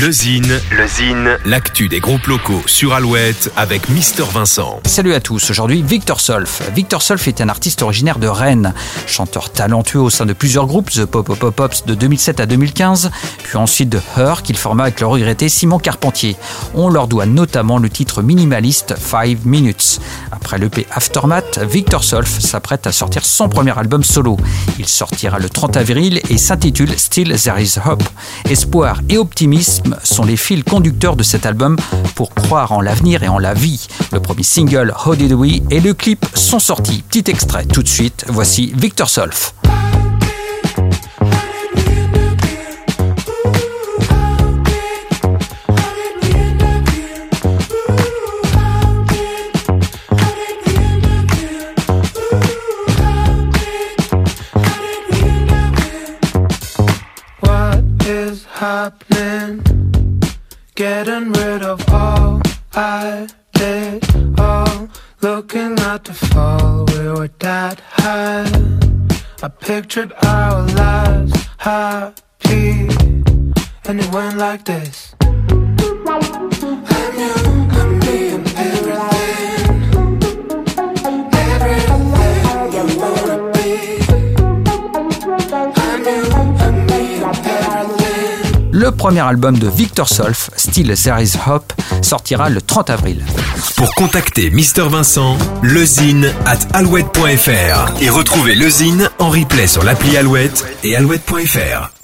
Le Zine, le Zine, l'actu des groupes locaux sur Alouette avec Mister Vincent. Salut à tous, aujourd'hui Victor Solf. Victor Solf est un artiste originaire de Rennes, chanteur talentueux au sein de plusieurs groupes, The Pop Pop Pop Pops de 2007 à 2015, puis ensuite de Her qu'il forma avec le regretté Simon Carpentier. On leur doit notamment le titre minimaliste Five Minutes. Après l'EP Aftermath, Victor Solf s'apprête à sortir son premier album solo. Il sortira le 30 avril et s'intitule Still There Is Hope. Espoir et optimisme sont les fils conducteurs de cet album pour croire en l'avenir et en la vie. Le premier single, How Did We, et le clip sont sortis. Petit extrait tout de suite, voici Victor Solf. happening? Getting rid of all I did, all looking at the fall. We were that high. I pictured our lives happy, and it went like this. Le premier album de Victor Solf, Still There Is Hope, sortira le 30 avril. Pour contacter Mister Vincent, lezine at alouette.fr et retrouver lezine en replay sur l'appli Alouette et alouette.fr.